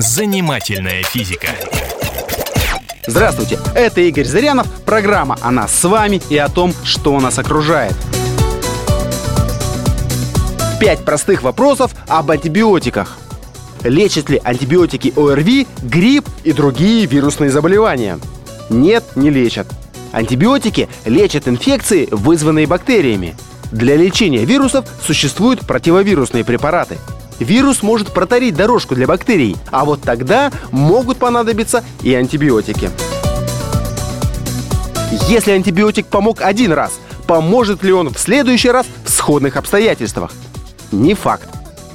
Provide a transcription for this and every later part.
Занимательная физика. Здравствуйте, это Игорь Зырянов, программа о нас с вами и о том, что нас окружает. Пять простых вопросов об антибиотиках. Лечат ли антибиотики ОРВИ, грипп и другие вирусные заболевания? Нет, не лечат. Антибиотики лечат инфекции, вызванные бактериями. Для лечения вирусов существуют противовирусные препараты. Вирус может протарить дорожку для бактерий, а вот тогда могут понадобиться и антибиотики. Если антибиотик помог один раз, поможет ли он в следующий раз в сходных обстоятельствах? Не факт.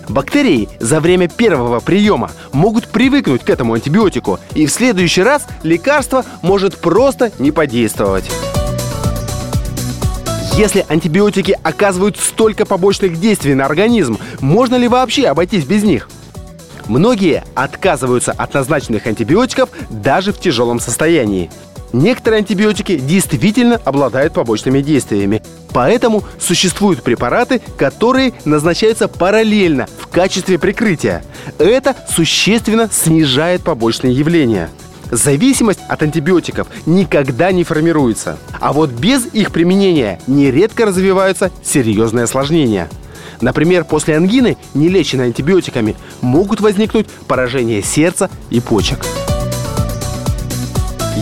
Бактерии за время первого приема могут привыкнуть к этому антибиотику, и в следующий раз лекарство может просто не подействовать. Если антибиотики оказывают столько побочных действий на организм, можно ли вообще обойтись без них? Многие отказываются от назначенных антибиотиков даже в тяжелом состоянии. Некоторые антибиотики действительно обладают побочными действиями. Поэтому существуют препараты, которые назначаются параллельно в качестве прикрытия. Это существенно снижает побочные явления. Зависимость от антибиотиков никогда не формируется. А вот без их применения нередко развиваются серьезные осложнения. Например, после ангины, не леченной антибиотиками, могут возникнуть поражение сердца и почек.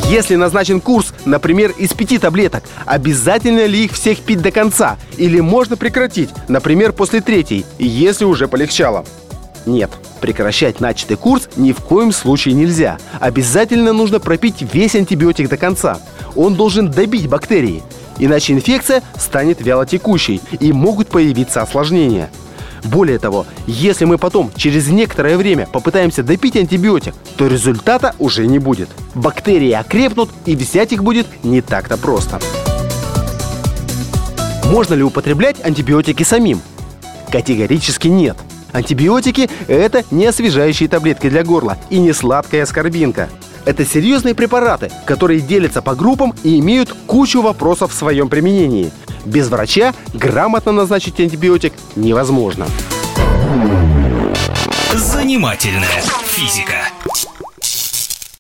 Если назначен курс, например, из пяти таблеток, обязательно ли их всех пить до конца? Или можно прекратить, например, после третьей, если уже полегчало? Нет, прекращать начатый курс ни в коем случае нельзя. Обязательно нужно пропить весь антибиотик до конца. Он должен добить бактерии. Иначе инфекция станет вялотекущей и могут появиться осложнения – более того, если мы потом через некоторое время попытаемся допить антибиотик, то результата уже не будет. Бактерии окрепнут и взять их будет не так-то просто. Можно ли употреблять антибиотики самим? Категорически нет. Антибиотики – это не освежающие таблетки для горла и не сладкая скорбинка. Это серьезные препараты, которые делятся по группам и имеют кучу вопросов в своем применении – без врача грамотно назначить антибиотик невозможно. Занимательная физика.